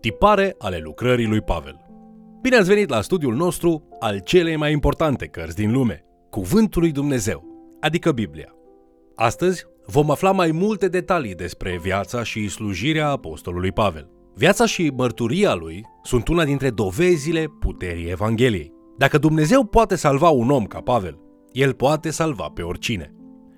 Tipare ale lucrării lui Pavel. Bine ați venit la studiul nostru al celei mai importante cărți din lume, Cuvântul lui Dumnezeu, adică Biblia. Astăzi vom afla mai multe detalii despre viața și slujirea apostolului Pavel. Viața și mărturia lui sunt una dintre dovezile puterii Evangheliei. Dacă Dumnezeu poate salva un om ca Pavel, el poate salva pe oricine.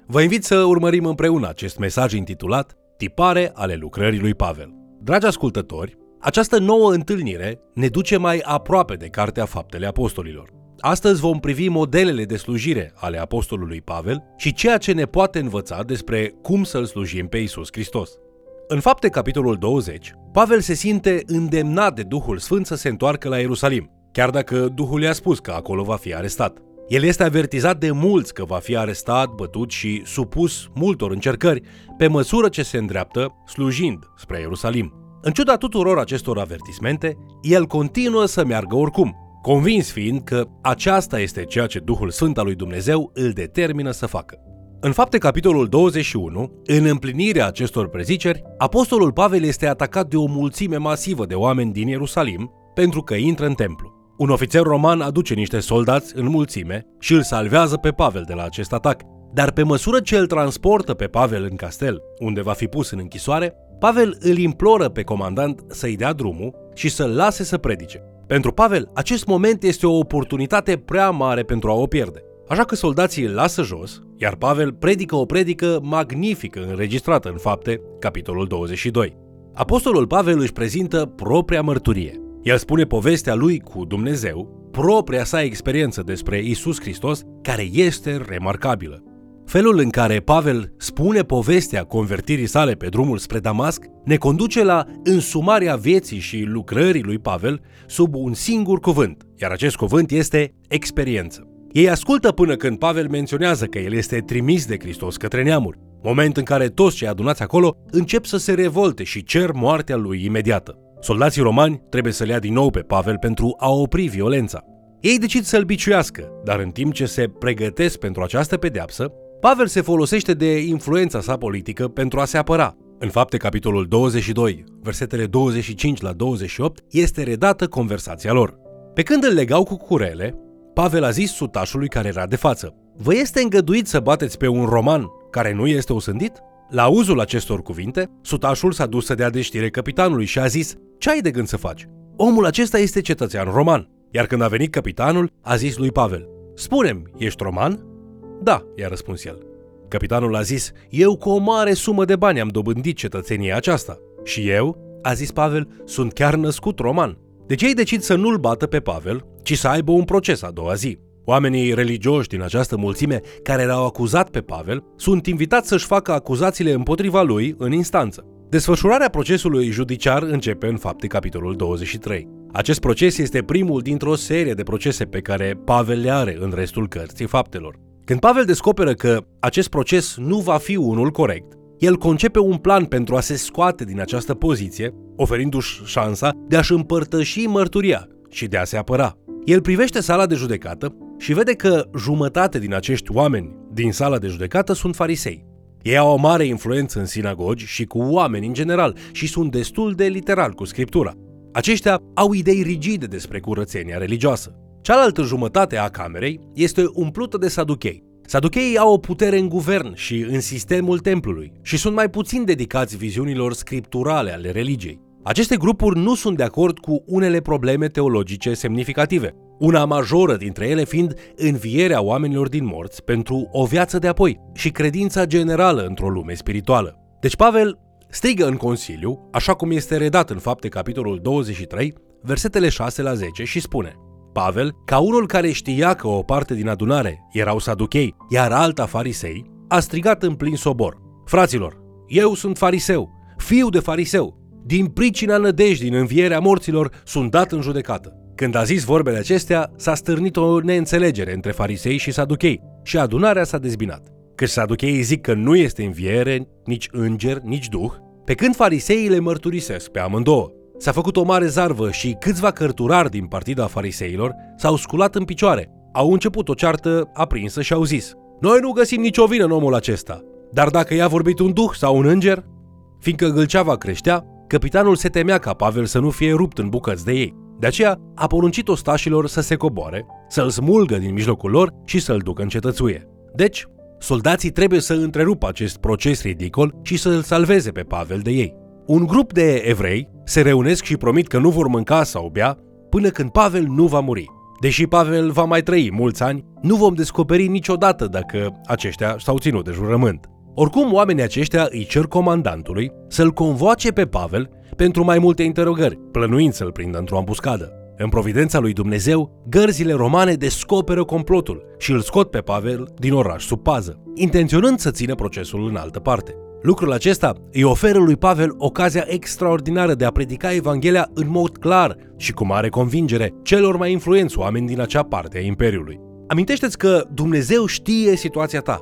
Vă invit să urmărim împreună acest mesaj intitulat Tipare ale lucrării lui Pavel. Dragi ascultători, această nouă întâlnire ne duce mai aproape de Cartea Faptele Apostolilor. Astăzi vom privi modelele de slujire ale apostolului Pavel și ceea ce ne poate învăța despre cum să-L slujim pe Isus Hristos. În fapte capitolul 20, Pavel se simte îndemnat de Duhul Sfânt să se întoarcă la Ierusalim, chiar dacă Duhul i-a spus că acolo va fi arestat. El este avertizat de mulți că va fi arestat, bătut și supus multor încercări pe măsură ce se îndreaptă slujind spre Ierusalim. În ciuda tuturor acestor avertismente, el continuă să meargă oricum, convins fiind că aceasta este ceea ce Duhul Sfânt al lui Dumnezeu îl determină să facă. În fapte capitolul 21, în împlinirea acestor preziceri, apostolul Pavel este atacat de o mulțime masivă de oameni din Ierusalim pentru că intră în templu. Un ofițer roman aduce niște soldați în mulțime și îl salvează pe Pavel de la acest atac. Dar pe măsură ce îl transportă pe Pavel în castel, unde va fi pus în închisoare, Pavel îl imploră pe comandant să-i dea drumul și să-l lase să predice. Pentru Pavel, acest moment este o oportunitate prea mare pentru a o pierde. Așa că soldații îl lasă jos, iar Pavel predică o predică magnifică înregistrată în fapte, capitolul 22. Apostolul Pavel își prezintă propria mărturie. El spune povestea lui cu Dumnezeu, propria sa experiență despre Isus Hristos, care este remarcabilă. Felul în care Pavel spune povestea convertirii sale pe drumul spre Damasc ne conduce la însumarea vieții și lucrării lui Pavel sub un singur cuvânt, iar acest cuvânt este experiență. Ei ascultă până când Pavel menționează că el este trimis de Hristos către neamuri, moment în care toți cei adunați acolo încep să se revolte și cer moartea lui imediată. Soldații romani trebuie să le ia din nou pe Pavel pentru a opri violența. Ei decid să-l biciuiască, dar în timp ce se pregătesc pentru această pedeapsă, Pavel se folosește de influența sa politică pentru a se apăra. În fapte, capitolul 22, versetele 25 la 28, este redată conversația lor. Pe când îl legau cu curele, Pavel a zis sutașului care era de față, Vă este îngăduit să bateți pe un roman care nu este osândit? La auzul acestor cuvinte, sutașul s-a dus să dea de știre capitanului și a zis, Ce ai de gând să faci? Omul acesta este cetățean roman. Iar când a venit capitanul, a zis lui Pavel, Spune-mi, ești roman? Da, i-a răspuns el. Capitanul a zis, eu cu o mare sumă de bani am dobândit cetățenia aceasta. Și eu, a zis Pavel, sunt chiar născut roman. Deci ei decid să nu-l bată pe Pavel, ci să aibă un proces a doua zi. Oamenii religioși din această mulțime care l-au acuzat pe Pavel sunt invitați să-și facă acuzațiile împotriva lui în instanță. Desfășurarea procesului judiciar începe în fapte capitolul 23. Acest proces este primul dintr-o serie de procese pe care Pavel le are în restul cărții faptelor. Când Pavel descoperă că acest proces nu va fi unul corect, el concepe un plan pentru a se scoate din această poziție, oferindu-și șansa de a-și împărtăși mărturia și de a se apăra. El privește sala de judecată și vede că jumătate din acești oameni din sala de judecată sunt farisei. Ei au o mare influență în sinagogi și cu oameni în general și sunt destul de literal cu scriptura. Aceștia au idei rigide despre curățenia religioasă. Cealaltă jumătate a camerei este umplută de saduchei. Saducheii au o putere în guvern și în sistemul templului și sunt mai puțin dedicați viziunilor scripturale ale religiei. Aceste grupuri nu sunt de acord cu unele probleme teologice semnificative, una majoră dintre ele fiind învierea oamenilor din morți pentru o viață de apoi și credința generală într-o lume spirituală. Deci Pavel strigă în Consiliu, așa cum este redat în fapte capitolul 23, versetele 6 la 10 și spune Pavel, ca unul care știa că o parte din adunare erau saduchei, iar alta farisei, a strigat în plin sobor. Fraților, eu sunt fariseu, fiu de fariseu. Din pricina nădejdii în învierea morților sunt dat în judecată. Când a zis vorbele acestea, s-a stârnit o neînțelegere între farisei și saduchei și adunarea s-a dezbinat. Căci saducheii zic că nu este înviere, nici înger, nici duh, pe când fariseii le mărturisesc pe amândouă. S-a făcut o mare zarvă și câțiva cărturari din partida fariseilor s-au sculat în picioare. Au început o ceartă aprinsă și au zis Noi nu găsim nicio vină în omul acesta, dar dacă i-a vorbit un duh sau un înger, fiindcă gâlceava creștea, capitanul se temea ca Pavel să nu fie rupt în bucăți de ei. De aceea a poruncit ostașilor să se coboare, să-l smulgă din mijlocul lor și să-l ducă în cetățuie. Deci, soldații trebuie să întrerupă acest proces ridicol și să-l salveze pe Pavel de ei. Un grup de evrei se reunesc și promit că nu vor mânca sau bea până când Pavel nu va muri. Deși Pavel va mai trăi mulți ani, nu vom descoperi niciodată dacă aceștia s-au ținut de jurământ. Oricum, oamenii aceștia îi cer comandantului să-l convoace pe Pavel pentru mai multe interogări, plănuind să-l prindă într-o ambuscadă. În providența lui Dumnezeu, gărzile romane descoperă complotul și îl scot pe Pavel din oraș sub pază, intenționând să țină procesul în altă parte. Lucrul acesta îi oferă lui Pavel ocazia extraordinară de a predica Evanghelia în mod clar și cu mare convingere celor mai influenți oameni din acea parte a Imperiului. Amintește-ți că Dumnezeu știe situația ta.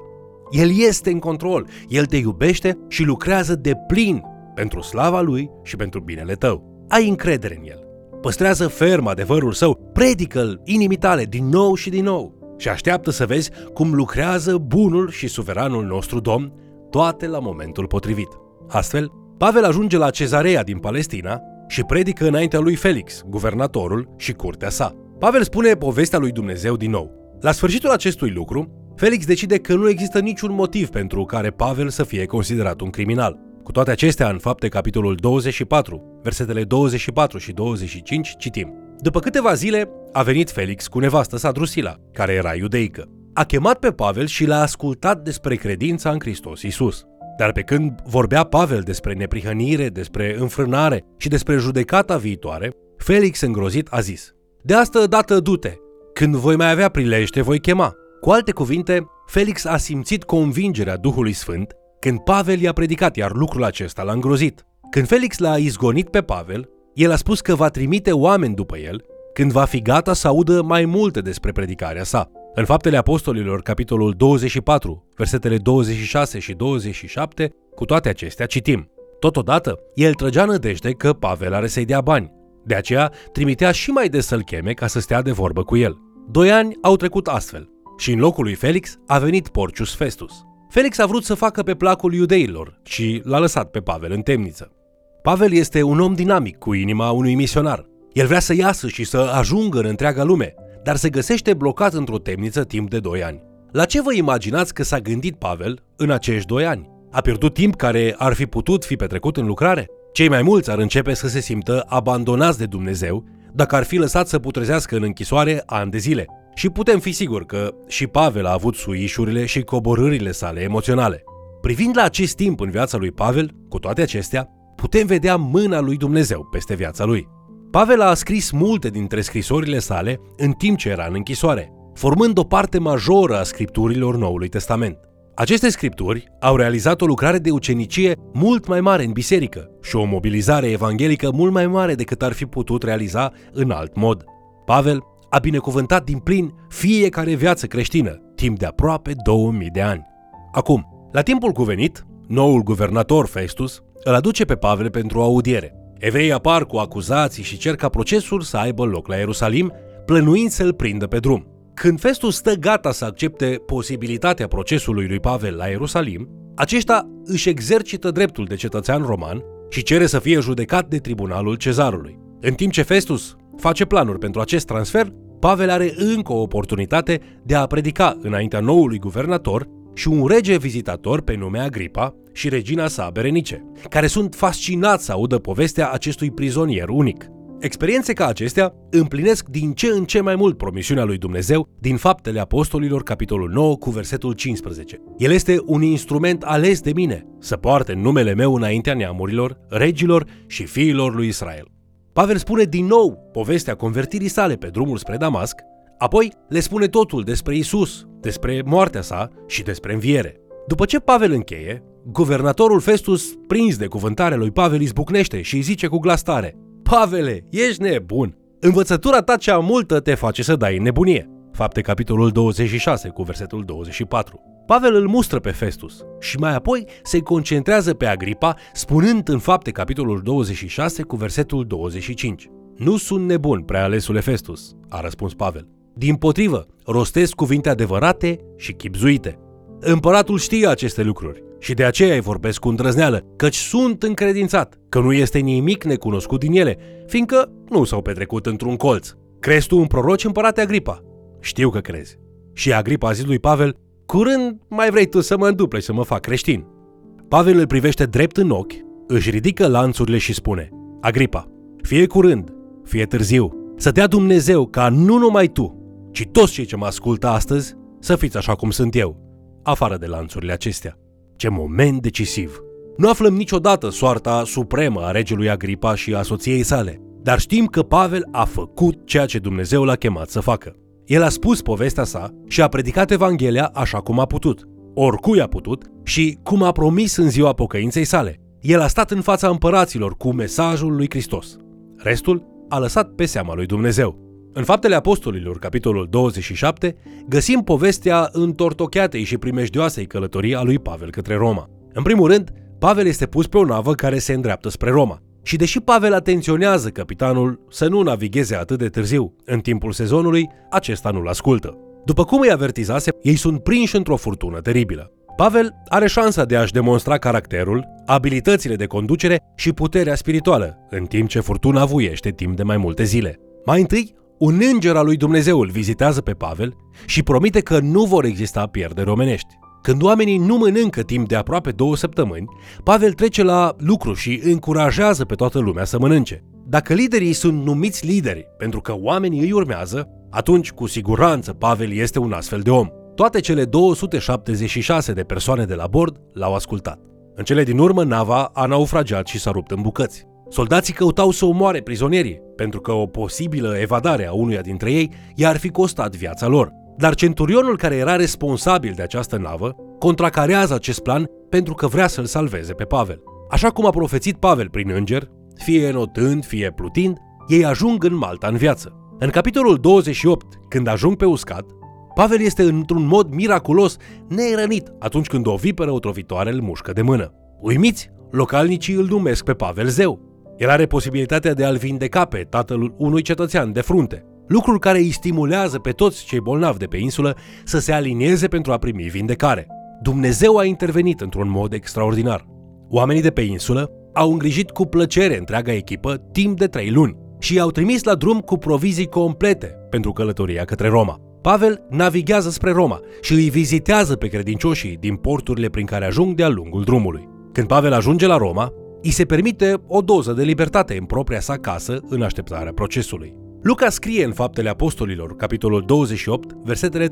El este în control, El te iubește și lucrează de plin pentru slava Lui și pentru binele tău. Ai încredere în El. Păstrează ferm adevărul său, predică-l inimii tale din nou și din nou și așteaptă să vezi cum lucrează bunul și suveranul nostru Domn toate la momentul potrivit. Astfel, Pavel ajunge la Cezarea din Palestina și predică înaintea lui Felix, guvernatorul și curtea sa. Pavel spune povestea lui Dumnezeu din nou. La sfârșitul acestui lucru, Felix decide că nu există niciun motiv pentru care Pavel să fie considerat un criminal. Cu toate acestea, în fapte capitolul 24, versetele 24 și 25, citim. După câteva zile, a venit Felix cu nevastă sa Drusila, care era iudeică a chemat pe Pavel și l-a ascultat despre credința în Hristos Isus. Dar pe când vorbea Pavel despre neprihănire, despre înfrânare și despre judecata viitoare, Felix îngrozit a zis, De asta dată du-te, când voi mai avea prilej te voi chema. Cu alte cuvinte, Felix a simțit convingerea Duhului Sfânt când Pavel i-a predicat, iar lucrul acesta l-a îngrozit. Când Felix l-a izgonit pe Pavel, el a spus că va trimite oameni după el când va fi gata să audă mai multe despre predicarea sa. În Faptele Apostolilor, capitolul 24, versetele 26 și 27, cu toate acestea citim. Totodată, el trăgea nădejde că Pavel are să-i dea bani. De aceea, trimitea și mai des să-l cheme ca să stea de vorbă cu el. Doi ani au trecut astfel și în locul lui Felix a venit Porcius Festus. Felix a vrut să facă pe placul iudeilor și l-a lăsat pe Pavel în temniță. Pavel este un om dinamic cu inima unui misionar. El vrea să iasă și să ajungă în întreaga lume, dar se găsește blocat într-o temniță timp de 2 ani. La ce vă imaginați că s-a gândit Pavel în acești 2 ani? A pierdut timp care ar fi putut fi petrecut în lucrare? Cei mai mulți ar începe să se simtă abandonați de Dumnezeu dacă ar fi lăsat să putrezească în închisoare ani de zile. Și putem fi siguri că și Pavel a avut suișurile și coborârile sale emoționale. Privind la acest timp în viața lui Pavel, cu toate acestea, putem vedea mâna lui Dumnezeu peste viața lui. Pavel a scris multe dintre scrisorile sale în timp ce era în închisoare, formând o parte majoră a scripturilor Noului Testament. Aceste scripturi au realizat o lucrare de ucenicie mult mai mare în biserică și o mobilizare evanghelică mult mai mare decât ar fi putut realiza în alt mod. Pavel a binecuvântat din plin fiecare viață creștină, timp de aproape 2000 de ani. Acum, la timpul cuvenit, noul guvernator Festus îl aduce pe Pavel pentru o audiere. Evreii apar cu acuzații și cer ca procesul să aibă loc la Ierusalim, plănuind să-l prindă pe drum. Când Festus stă gata să accepte posibilitatea procesului lui Pavel la Ierusalim, aceștia își exercită dreptul de cetățean roman și cere să fie judecat de tribunalul cezarului. În timp ce Festus face planuri pentru acest transfer, Pavel are încă o oportunitate de a predica înaintea noului guvernator și un rege vizitator pe nume Agripa și regina sa Berenice, care sunt fascinați să audă povestea acestui prizonier unic. Experiențe ca acestea împlinesc din ce în ce mai mult promisiunea lui Dumnezeu din Faptele Apostolilor, capitolul 9, cu versetul 15. El este un instrument ales de mine să poarte numele meu înaintea neamurilor, regilor și fiilor lui Israel. Pavel spune din nou povestea convertirii sale pe drumul spre Damasc, apoi le spune totul despre Isus, despre moartea sa și despre înviere. După ce Pavel încheie, guvernatorul Festus, prins de cuvântarea lui Pavel, izbucnește și îi zice cu glas tare Pavele, ești nebun! Învățătura ta cea multă te face să dai în nebunie. Fapte capitolul 26 cu versetul 24. Pavel îl mustră pe Festus și mai apoi se concentrează pe Agripa, spunând în fapte capitolul 26 cu versetul 25. Nu sunt nebun, prealesule Festus, a răspuns Pavel. Din potrivă, rostesc cuvinte adevărate și chipzuite. Împăratul știe aceste lucruri și de aceea îi vorbesc cu îndrăzneală, căci sunt încredințat că nu este nimic necunoscut din ele, fiindcă nu s-au petrecut într-un colț. Crezi tu un proroci, împărate Agripa? Știu că crezi. Și Agripa a zis lui Pavel, curând mai vrei tu să mă înduple și să mă fac creștin. Pavel îl privește drept în ochi, își ridică lanțurile și spune, Agripa, fie curând, fie târziu, să dea Dumnezeu ca nu numai tu, ci toți cei ce mă ascultă astăzi să fiți așa cum sunt eu, afară de lanțurile acestea. Ce moment decisiv! Nu aflăm niciodată soarta supremă a regelui Agripa și a soției sale, dar știm că Pavel a făcut ceea ce Dumnezeu l-a chemat să facă. El a spus povestea sa și a predicat Evanghelia așa cum a putut, oricui a putut și cum a promis în ziua pocăinței sale. El a stat în fața împăraților cu mesajul lui Hristos. Restul a lăsat pe seama lui Dumnezeu. În Faptele Apostolilor, capitolul 27, găsim povestea întortocheatei și primejdioasei călătorii a lui Pavel către Roma. În primul rând, Pavel este pus pe o navă care se îndreaptă spre Roma. Și deși Pavel atenționează capitanul să nu navigheze atât de târziu, în timpul sezonului, acesta nu-l ascultă. După cum îi avertizase, ei sunt prinși într-o furtună teribilă. Pavel are șansa de a-și demonstra caracterul, abilitățile de conducere și puterea spirituală, în timp ce furtuna vuiește timp de mai multe zile. Mai întâi, un înger al lui Dumnezeu îl vizitează pe Pavel și promite că nu vor exista pierderi omenești. Când oamenii nu mănâncă timp de aproape două săptămâni, Pavel trece la lucru și încurajează pe toată lumea să mănânce. Dacă liderii sunt numiți lideri pentru că oamenii îi urmează, atunci cu siguranță Pavel este un astfel de om. Toate cele 276 de persoane de la bord l-au ascultat. În cele din urmă, nava a naufragiat și s-a rupt în bucăți. Soldații căutau să omoare prizonierii, pentru că o posibilă evadare a unuia dintre ei i-ar fi costat viața lor. Dar centurionul care era responsabil de această navă contracarează acest plan pentru că vrea să-l salveze pe Pavel. Așa cum a profețit Pavel prin înger, fie notând, fie plutind, ei ajung în Malta în viață. În capitolul 28, când ajung pe uscat, Pavel este într-un mod miraculos nerănit atunci când o viperă otrovitoare îl mușcă de mână. Uimiți, localnicii îl numesc pe Pavel zeu. El are posibilitatea de a-l vindeca pe tatăl unui cetățean de frunte, lucrul care îi stimulează pe toți cei bolnavi de pe insulă să se alinieze pentru a primi vindecare. Dumnezeu a intervenit într-un mod extraordinar. Oamenii de pe insulă au îngrijit cu plăcere întreaga echipă timp de trei luni și i-au trimis la drum cu provizii complete pentru călătoria către Roma. Pavel navighează spre Roma și îi vizitează pe credincioșii din porturile prin care ajung de-a lungul drumului. Când Pavel ajunge la Roma, îi se permite o doză de libertate în propria sa casă în așteptarea procesului. Luca scrie în Faptele Apostolilor, capitolul 28, versetele 30-31.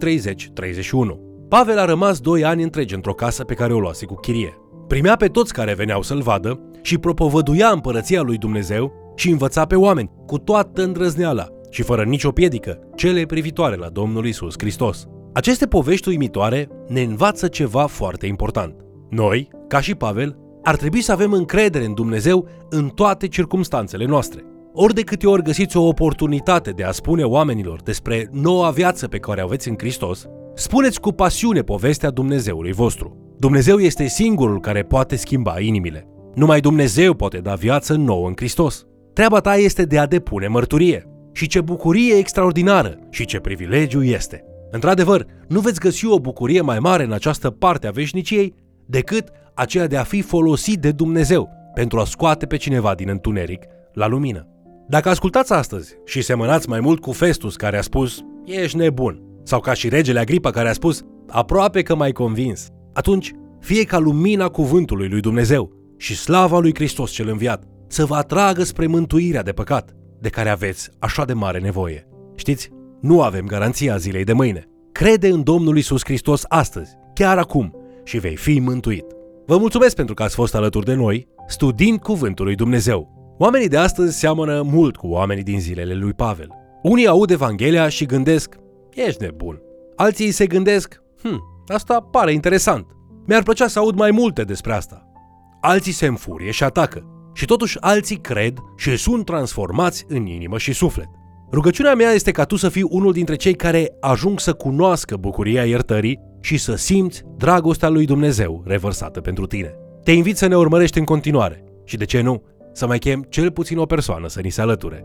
Pavel a rămas doi ani întregi într-o casă pe care o luase cu chirie. Primea pe toți care veneau să-l vadă și propovăduia împărăția lui Dumnezeu și învăța pe oameni cu toată îndrăzneala și fără nicio piedică cele privitoare la Domnul Isus Hristos. Aceste povești uimitoare ne învață ceva foarte important. Noi, ca și Pavel, ar trebui să avem încredere în Dumnezeu în toate circumstanțele noastre. Ori de câte ori găsiți o oportunitate de a spune oamenilor despre noua viață pe care o aveți în Hristos, spuneți cu pasiune povestea Dumnezeului vostru. Dumnezeu este singurul care poate schimba inimile. Numai Dumnezeu poate da viață nouă în Hristos. Treaba ta este de a depune mărturie. Și ce bucurie extraordinară și ce privilegiu este. Într-adevăr, nu veți găsi o bucurie mai mare în această parte a veșniciei decât aceea de a fi folosit de Dumnezeu pentru a scoate pe cineva din întuneric la lumină. Dacă ascultați astăzi și semănați mai mult cu Festus care a spus ești nebun, sau ca și regele Agripa care a spus aproape că m-ai convins, atunci fie ca lumina cuvântului lui Dumnezeu și slava lui Hristos cel înviat să vă atragă spre mântuirea de păcat, de care aveți așa de mare nevoie. Știți, nu avem garanția zilei de mâine. Crede în Domnul Isus Hristos astăzi, chiar acum, și vei fi mântuit. Vă mulțumesc pentru că ați fost alături de noi, studiind Cuvântul lui Dumnezeu. Oamenii de astăzi seamănă mult cu oamenii din zilele lui Pavel. Unii aud Evanghelia și gândesc, ești nebun. Alții se gândesc, hm, asta pare interesant. Mi-ar plăcea să aud mai multe despre asta. Alții se înfurie și atacă. Și totuși alții cred și sunt transformați în inimă și suflet. Rugăciunea mea este ca tu să fii unul dintre cei care ajung să cunoască bucuria iertării și să simți dragostea lui Dumnezeu revărsată pentru tine. Te invit să ne urmărești în continuare și, de ce nu, să mai chem cel puțin o persoană să ni se alăture.